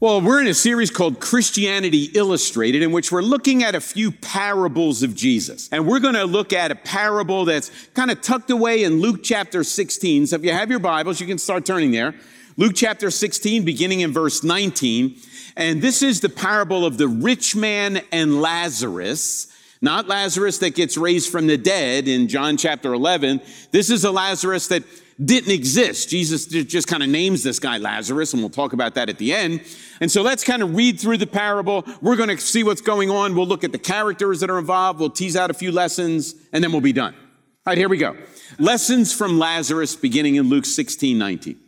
Well, we're in a series called Christianity Illustrated, in which we're looking at a few parables of Jesus. And we're going to look at a parable that's kind of tucked away in Luke chapter 16. So if you have your Bibles, you can start turning there. Luke chapter 16, beginning in verse 19. And this is the parable of the rich man and Lazarus. Not Lazarus that gets raised from the dead in John chapter 11. This is a Lazarus that didn't exist. Jesus just kind of names this guy Lazarus, and we'll talk about that at the end. And so let's kind of read through the parable. We're going to see what's going on. We'll look at the characters that are involved. We'll tease out a few lessons, and then we'll be done. All right, here we go. Lessons from Lazarus beginning in Luke 16, 19.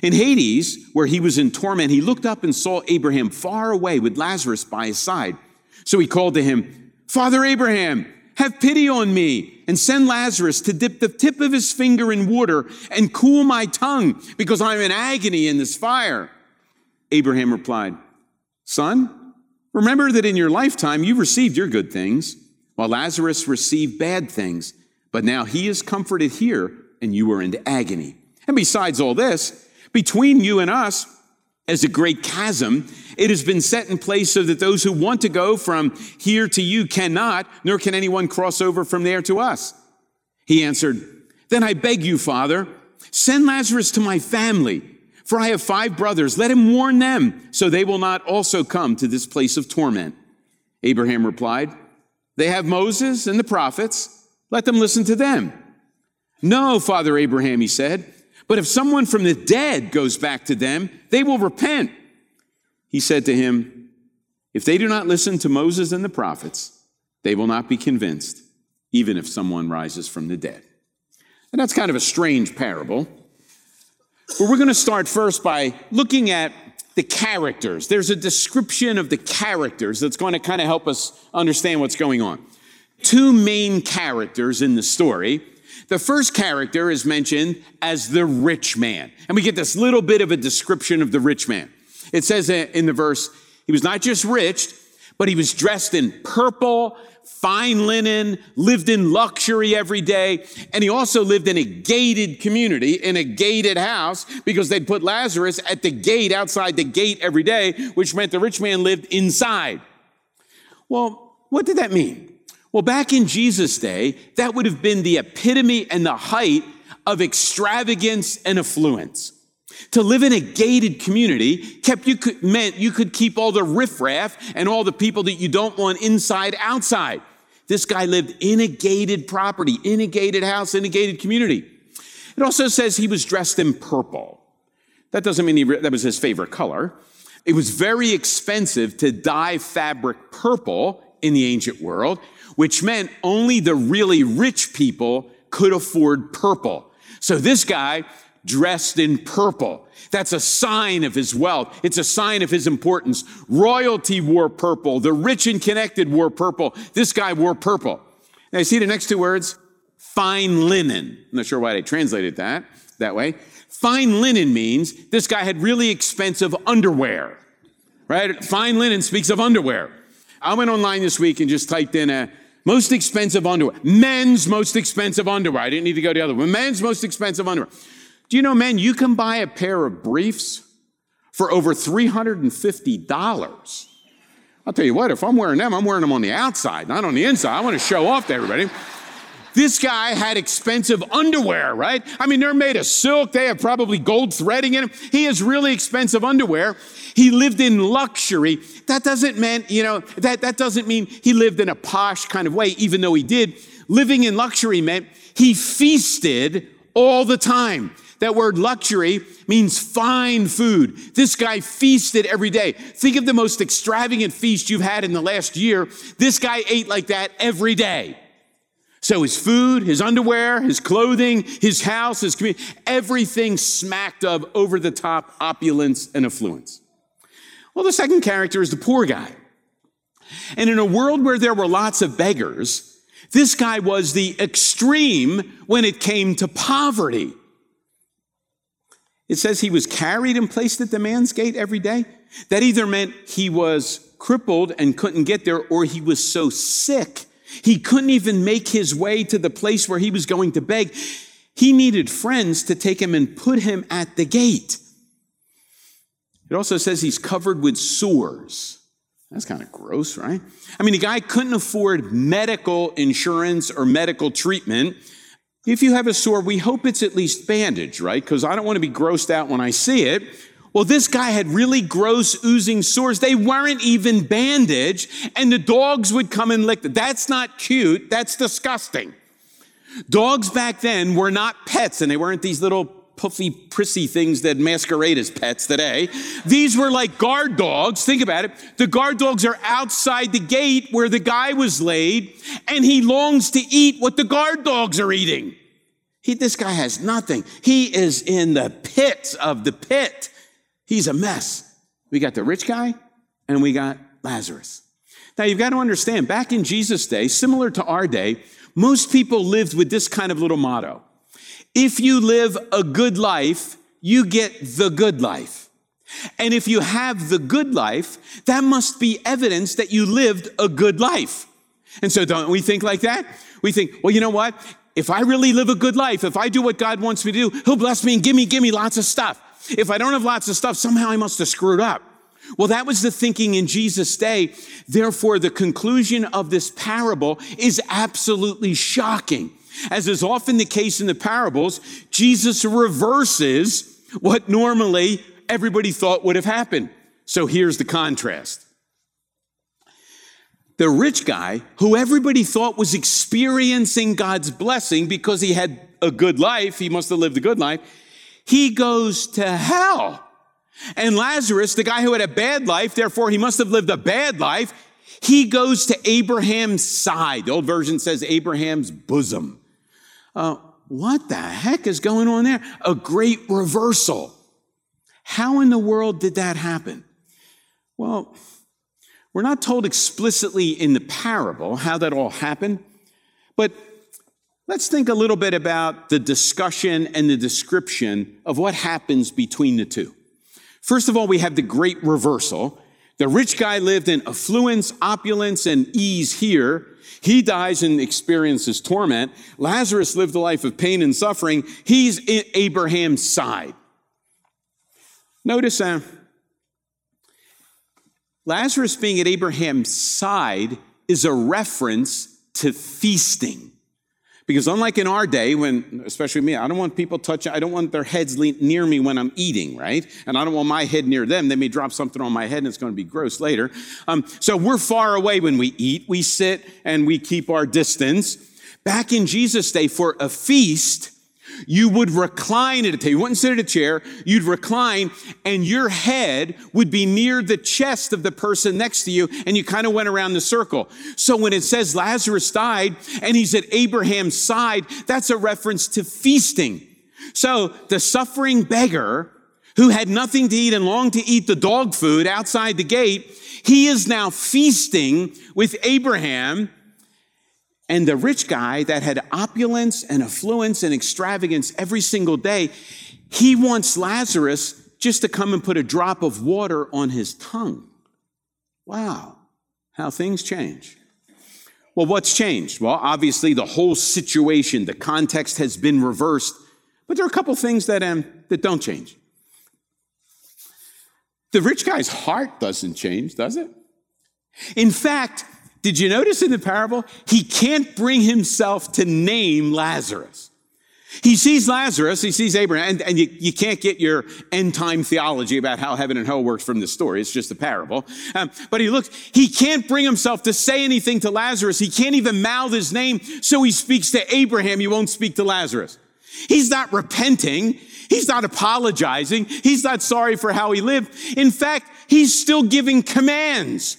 In Hades, where he was in torment, he looked up and saw Abraham far away with Lazarus by his side. So he called to him, Father Abraham, have pity on me and send Lazarus to dip the tip of his finger in water and cool my tongue because I'm in agony in this fire. Abraham replied, Son, remember that in your lifetime you received your good things, while Lazarus received bad things, but now he is comforted here and you are in agony. And besides all this, between you and us, as a great chasm, it has been set in place so that those who want to go from here to you cannot, nor can anyone cross over from there to us. He answered, Then I beg you, Father, send Lazarus to my family for I have five brothers. Let him warn them, so they will not also come to this place of torment. Abraham replied, They have Moses and the prophets. Let them listen to them. No, Father Abraham, he said, but if someone from the dead goes back to them, they will repent. He said to him, If they do not listen to Moses and the prophets, they will not be convinced, even if someone rises from the dead. And that's kind of a strange parable. But we're going to start first by looking at the characters. There's a description of the characters that's going to kind of help us understand what's going on. Two main characters in the story. The first character is mentioned as the rich man. And we get this little bit of a description of the rich man. It says in the verse, he was not just rich, but he was dressed in purple fine linen, lived in luxury every day. And he also lived in a gated community, in a gated house, because they'd put Lazarus at the gate, outside the gate every day, which meant the rich man lived inside. Well, what did that mean? Well, back in Jesus' day, that would have been the epitome and the height of extravagance and affluence. To live in a gated community kept you could, meant you could keep all the riffraff and all the people that you don't want inside outside. This guy lived in a gated property, in a gated house, in a gated community. It also says he was dressed in purple. That doesn't mean he, that was his favorite color. It was very expensive to dye fabric purple in the ancient world, which meant only the really rich people could afford purple. So this guy dressed in purple. That's a sign of his wealth. It's a sign of his importance. Royalty wore purple. The rich and connected wore purple. This guy wore purple. Now you see the next two words? Fine linen. I'm not sure why they translated that that way. Fine linen means this guy had really expensive underwear, right? Fine linen speaks of underwear. I went online this week and just typed in a most expensive underwear. Men's most expensive underwear. I didn't need to go to the other one. Men's most expensive underwear. Do you know, men, you can buy a pair of briefs for over $350. I'll tell you what, if I'm wearing them, I'm wearing them on the outside, not on the inside. I want to show off to everybody. This guy had expensive underwear, right? I mean, they're made of silk. They have probably gold threading in them. He has really expensive underwear. He lived in luxury. That doesn't mean, you know, that, that doesn't mean he lived in a posh kind of way, even though he did. Living in luxury meant he feasted all the time. That word luxury means fine food. This guy feasted every day. Think of the most extravagant feast you've had in the last year. This guy ate like that every day. So his food, his underwear, his clothing, his house, his community, everything smacked of over the top opulence and affluence. Well, the second character is the poor guy. And in a world where there were lots of beggars, this guy was the extreme when it came to poverty. It says he was carried and placed at the man's gate every day. That either meant he was crippled and couldn't get there, or he was so sick he couldn't even make his way to the place where he was going to beg. He needed friends to take him and put him at the gate. It also says he's covered with sores. That's kind of gross, right? I mean, the guy couldn't afford medical insurance or medical treatment. If you have a sore, we hope it's at least bandaged, right? Because I don't want to be grossed out when I see it. Well, this guy had really gross oozing sores. They weren't even bandaged, and the dogs would come and lick them. That's not cute. That's disgusting. Dogs back then were not pets, and they weren't these little puffy, prissy things that masquerade as pets today. These were like guard dogs. Think about it. The guard dogs are outside the gate where the guy was laid, and he longs to eat what the guard dogs are eating. He, this guy has nothing. He is in the pits of the pit. He's a mess. We got the rich guy and we got Lazarus. Now you've got to understand, back in Jesus' day, similar to our day, most people lived with this kind of little motto. If you live a good life, you get the good life. And if you have the good life, that must be evidence that you lived a good life. And so don't we think like that? We think, well, you know what? If I really live a good life, if I do what God wants me to do, He'll bless me and give me, give me lots of stuff. If I don't have lots of stuff, somehow I must have screwed up. Well, that was the thinking in Jesus' day. Therefore, the conclusion of this parable is absolutely shocking. As is often the case in the parables, Jesus reverses what normally everybody thought would have happened. So here's the contrast. The rich guy, who everybody thought was experiencing God's blessing because he had a good life, he must have lived a good life, he goes to hell. And Lazarus, the guy who had a bad life, therefore he must have lived a bad life, he goes to Abraham's side. The old version says Abraham's bosom. Uh, what the heck is going on there? A great reversal. How in the world did that happen? Well, we're not told explicitly in the parable how that all happened, but Let's think a little bit about the discussion and the description of what happens between the two. First of all, we have the great reversal. The rich guy lived in affluence, opulence, and ease here. He dies and experiences torment. Lazarus lived a life of pain and suffering. He's Abraham's side. Notice uh, Lazarus being at Abraham's side is a reference to feasting. Because unlike in our day, when, especially me, I don't want people touching, I don't want their heads near me when I'm eating, right? And I don't want my head near them. They may drop something on my head and it's going to be gross later. Um, so we're far away when we eat. We sit and we keep our distance. Back in Jesus' day, for a feast, you would recline at a table. You wouldn't sit at a chair. You'd recline and your head would be near the chest of the person next to you and you kind of went around the circle. So when it says Lazarus died and he's at Abraham's side, that's a reference to feasting. So the suffering beggar who had nothing to eat and longed to eat the dog food outside the gate, he is now feasting with Abraham and the rich guy that had opulence and affluence and extravagance every single day, he wants Lazarus just to come and put a drop of water on his tongue. Wow, how things change. Well, what's changed? Well, obviously, the whole situation, the context has been reversed, but there are a couple things that, um, that don't change. The rich guy's heart doesn't change, does it? In fact, did you notice in the parable? He can't bring himself to name Lazarus. He sees Lazarus, he sees Abraham, and, and you, you, can't get your end time theology about how heaven and hell works from this story. It's just a parable. Um, but he looks, he can't bring himself to say anything to Lazarus. He can't even mouth his name. So he speaks to Abraham. He won't speak to Lazarus. He's not repenting. He's not apologizing. He's not sorry for how he lived. In fact, he's still giving commands.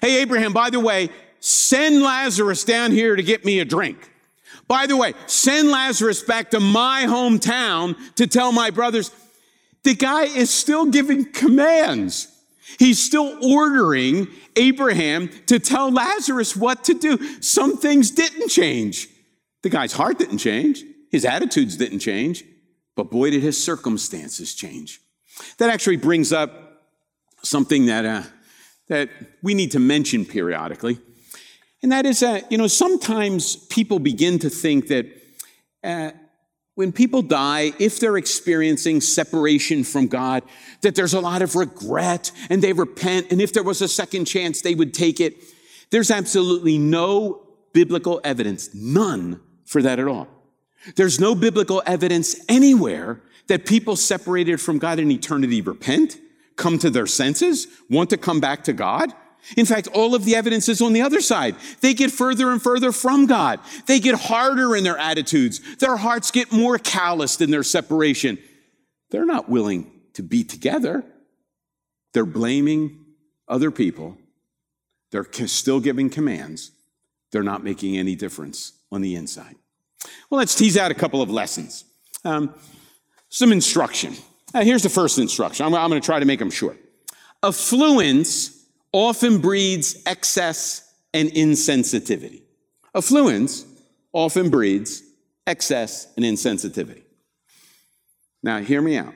Hey, Abraham, by the way, send Lazarus down here to get me a drink. By the way, send Lazarus back to my hometown to tell my brothers. The guy is still giving commands. He's still ordering Abraham to tell Lazarus what to do. Some things didn't change. The guy's heart didn't change. His attitudes didn't change. But boy, did his circumstances change. That actually brings up something that, uh, that we need to mention periodically. And that is that, you know, sometimes people begin to think that uh, when people die, if they're experiencing separation from God, that there's a lot of regret and they repent. And if there was a second chance, they would take it. There's absolutely no biblical evidence, none for that at all. There's no biblical evidence anywhere that people separated from God in eternity repent, come to their senses, want to come back to God. In fact, all of the evidence is on the other side. They get further and further from God. They get harder in their attitudes. Their hearts get more calloused in their separation. They're not willing to be together. They're blaming other people. They're still giving commands. They're not making any difference on the inside. Well, let's tease out a couple of lessons. Um, some instruction. Uh, here's the first instruction. I'm, I'm going to try to make them short. Affluence often breeds excess and insensitivity. Affluence often breeds excess and insensitivity. Now, hear me out.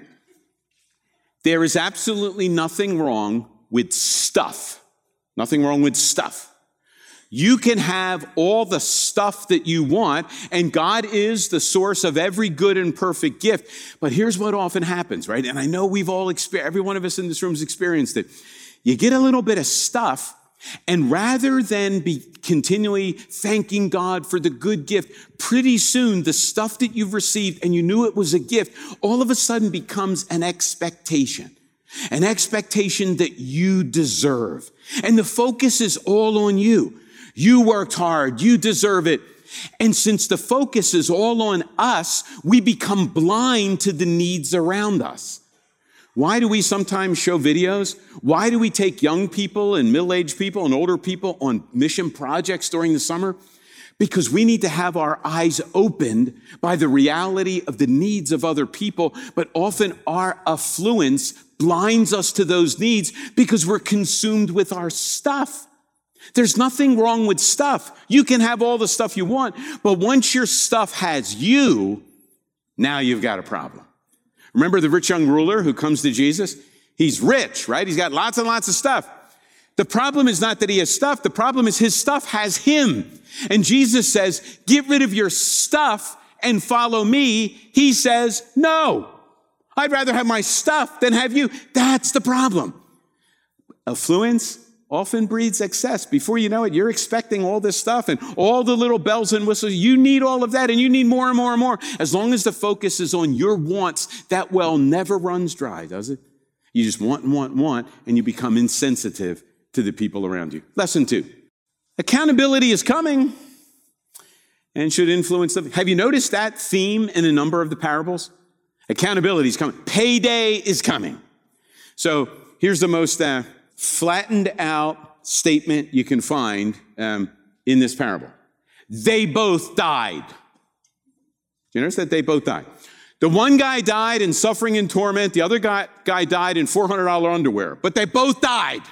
There is absolutely nothing wrong with stuff. Nothing wrong with stuff. You can have all the stuff that you want, and God is the source of every good and perfect gift. But here's what often happens, right? And I know we've all experienced, every one of us in this room has experienced it. You get a little bit of stuff, and rather than be continually thanking God for the good gift, pretty soon the stuff that you've received and you knew it was a gift, all of a sudden becomes an expectation. An expectation that you deserve. And the focus is all on you. You worked hard. You deserve it. And since the focus is all on us, we become blind to the needs around us. Why do we sometimes show videos? Why do we take young people and middle aged people and older people on mission projects during the summer? Because we need to have our eyes opened by the reality of the needs of other people, but often our affluence blinds us to those needs because we're consumed with our stuff. There's nothing wrong with stuff. You can have all the stuff you want, but once your stuff has you, now you've got a problem. Remember the rich young ruler who comes to Jesus? He's rich, right? He's got lots and lots of stuff. The problem is not that he has stuff. The problem is his stuff has him. And Jesus says, get rid of your stuff and follow me. He says, no, I'd rather have my stuff than have you. That's the problem. Affluence often breeds excess. Before you know it, you're expecting all this stuff and all the little bells and whistles. You need all of that and you need more and more and more. As long as the focus is on your wants, that well never runs dry, does it? You just want and want want, and you become insensitive to the people around you. Lesson two accountability is coming and should influence them. Have you noticed that theme in a number of the parables? Accountability is coming, payday is coming. So here's the most uh, flattened out statement you can find um, in this parable. They both died. You notice that they both died. The one guy died in suffering and torment. The other guy, guy died in $400 underwear, but they both died.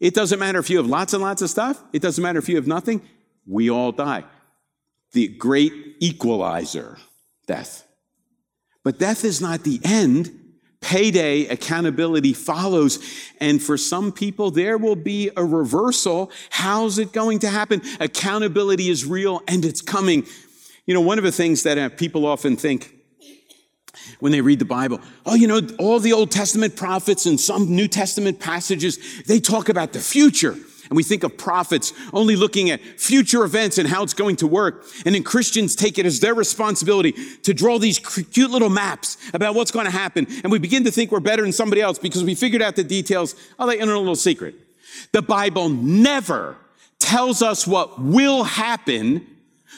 It doesn't matter if you have lots and lots of stuff. It doesn't matter if you have nothing. We all die. The great equalizer, death. But death is not the end payday accountability follows. And for some people, there will be a reversal. How's it going to happen? Accountability is real and it's coming. You know, one of the things that uh, people often think when they read the Bible, oh, you know, all the Old Testament prophets and some New Testament passages, they talk about the future. And we think of prophets only looking at future events and how it's going to work. And then Christians take it as their responsibility to draw these cute little maps about what's going to happen. And we begin to think we're better than somebody else because we figured out the details. I'll let you know a little secret. The Bible never tells us what will happen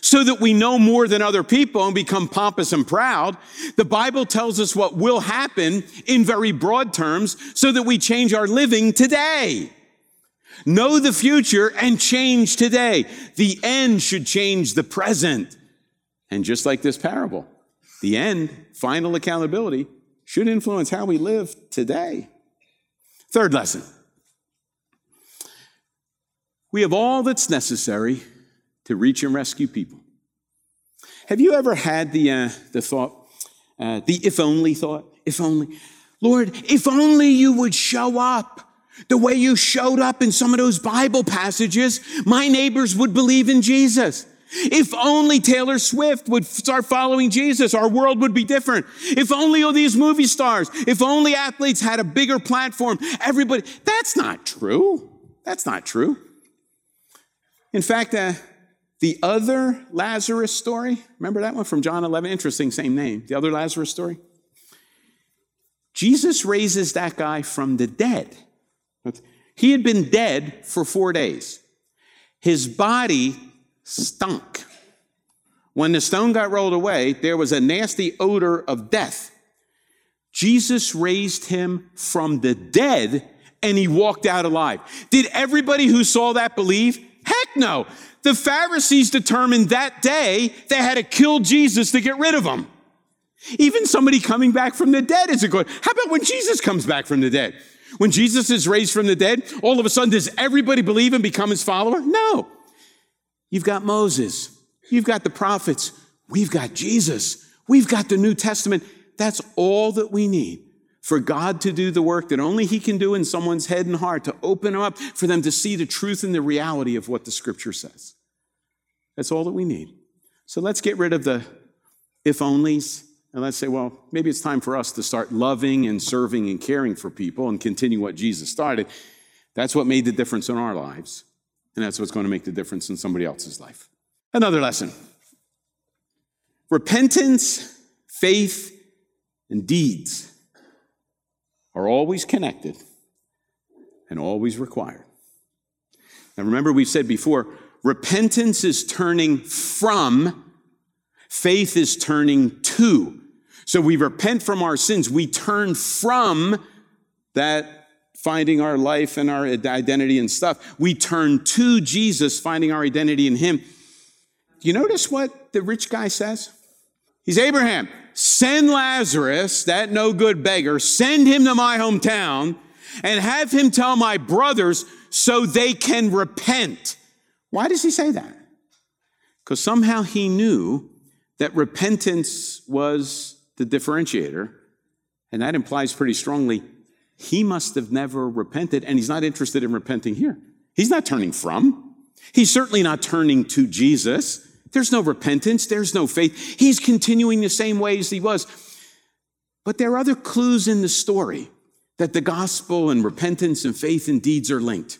so that we know more than other people and become pompous and proud. The Bible tells us what will happen in very broad terms so that we change our living today. Know the future and change today. The end should change the present. And just like this parable, the end, final accountability, should influence how we live today. Third lesson. We have all that's necessary to reach and rescue people. Have you ever had the, uh, the thought, uh, the if only thought? If only. Lord, if only you would show up the way you showed up in some of those Bible passages, my neighbors would believe in Jesus. If only Taylor Swift would start following Jesus, our world would be different. If only all these movie stars, if only athletes had a bigger platform, everybody. That's not true. That's not true. In fact, uh, the other Lazarus story, remember that one from John 11? Interesting, same name. The other Lazarus story. Jesus raises that guy from the dead. He had been dead for four days. His body stunk. When the stone got rolled away, there was a nasty odor of death. Jesus raised him from the dead and he walked out alive. Did everybody who saw that believe? Heck no. The Pharisees determined that day they had to kill Jesus to get rid of him. Even somebody coming back from the dead is a good. How about when Jesus comes back from the dead? When Jesus is raised from the dead, all of a sudden does everybody believe and become his follower? No. You've got Moses. You've got the prophets. We've got Jesus. We've got the New Testament. That's all that we need for God to do the work that only He can do in someone's head and heart, to open up for them to see the truth and the reality of what the Scripture says. That's all that we need. So let's get rid of the if onlys and let's say, well, maybe it's time for us to start loving and serving and caring for people and continue what Jesus started. That's what made the difference in our lives, and that's what's going to make the difference in somebody else's life. Another lesson repentance, faith, and deeds are always connected and always required. Now, remember, we said before, repentance is turning from, faith is turning to. So we repent from our sins. We turn from that finding our life and our identity and stuff. We turn to Jesus, finding our identity in Him. You notice what the rich guy says? He's Abraham send Lazarus, that no good beggar, send him to my hometown and have him tell my brothers so they can repent. Why does he say that? Because somehow he knew that repentance was the differentiator, and that implies pretty strongly he must have never repented, and he's not interested in repenting here. He's not turning from, he's certainly not turning to Jesus. There's no repentance. There's no faith. He's continuing the same way as he was. But there are other clues in the story that the gospel and repentance and faith and deeds are linked.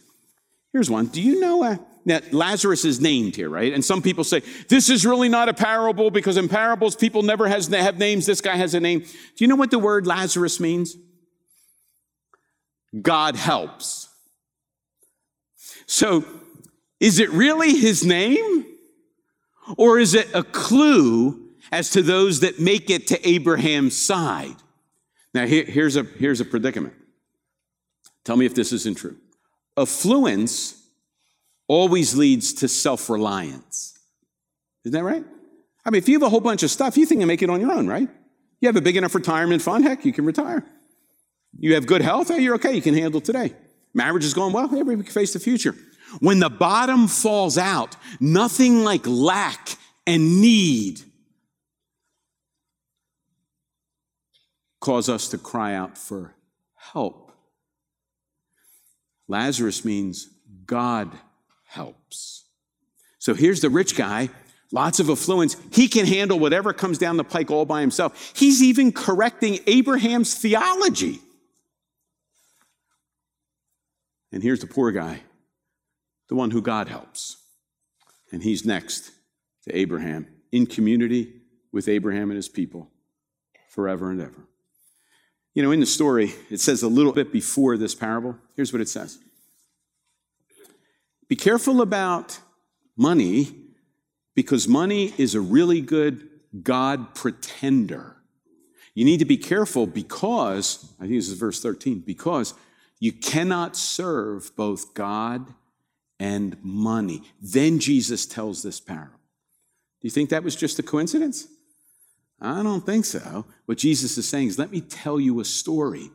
Here's one. Do you know uh, that Lazarus is named here, right? And some people say, this is really not a parable because in parables, people never has, have names. This guy has a name. Do you know what the word Lazarus means? God helps. So, is it really his name? Or is it a clue as to those that make it to Abraham's side? Now, here, here's, a, here's a predicament. Tell me if this isn't true. Affluence always leads to self reliance. Isn't that right? I mean, if you have a whole bunch of stuff, you think you make it on your own, right? You have a big enough retirement fund, heck, you can retire. You have good health, hey, you're okay, you can handle today. Marriage is going well, hey, we can face the future. When the bottom falls out, nothing like lack and need cause us to cry out for help. Lazarus means God helps. So here's the rich guy, lots of affluence. He can handle whatever comes down the pike all by himself. He's even correcting Abraham's theology. And here's the poor guy the one who God helps. And he's next to Abraham in community with Abraham and his people forever and ever. You know, in the story, it says a little bit before this parable. Here's what it says Be careful about money because money is a really good God pretender. You need to be careful because, I think this is verse 13, because you cannot serve both God and money. Then Jesus tells this parable. Do you think that was just a coincidence? I don't think so. What Jesus is saying is, let me tell you a story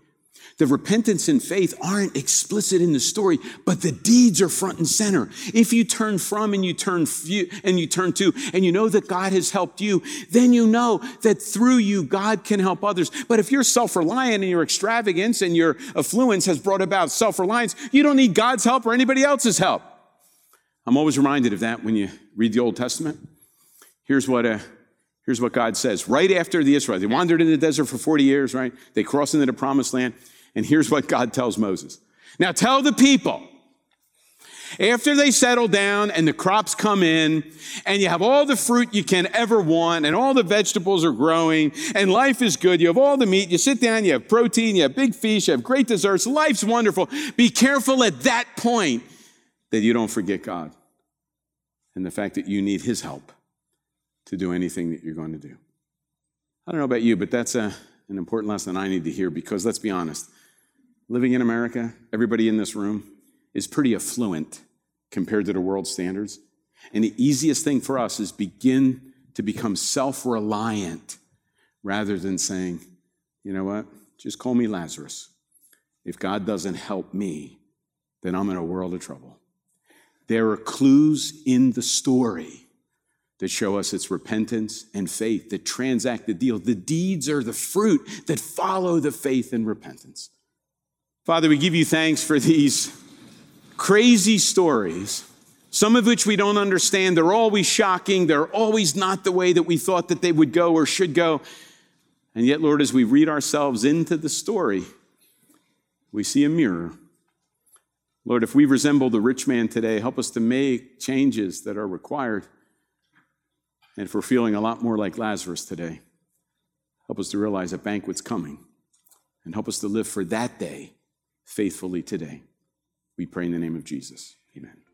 the repentance and faith aren't explicit in the story, but the deeds are front and center. If you turn from and you turn few, and you turn to, and you know that God has helped you, then you know that through you, God can help others. But if you're self-reliant and your extravagance and your affluence has brought about self-reliance, you don't need God's help or anybody else's help. I'm always reminded of that when you read the Old Testament. Here's what, uh, here's what God says. Right after the Israelites, they wandered in the desert for 40 years, right? They crossed into the promised land. And here's what God tells Moses. Now tell the people, after they settle down and the crops come in and you have all the fruit you can ever want and all the vegetables are growing and life is good. You have all the meat. You sit down, you have protein, you have big fish, you have great desserts. Life's wonderful. Be careful at that point that you don't forget God and the fact that you need his help to do anything that you're going to do. I don't know about you, but that's a, an important lesson I need to hear because let's be honest living in America, everybody in this room, is pretty affluent compared to the world standards. And the easiest thing for us is begin to become self reliant rather than saying, you know what, just call me Lazarus. If God doesn't help me, then I'm in a world of trouble. There are clues in the story that show us it's repentance and faith that transact the deal. The deeds are the fruit that follow the faith and repentance. Father, we give you thanks for these crazy stories, some of which we don't understand. They're always shocking. They're always not the way that we thought that they would go or should go. And yet, Lord, as we read ourselves into the story, we see a mirror. Lord, if we resemble the rich man today, help us to make changes that are required. And if we're feeling a lot more like Lazarus today, help us to realize a banquet's coming and help us to live for that day faithfully today. We pray in the name of Jesus. Amen.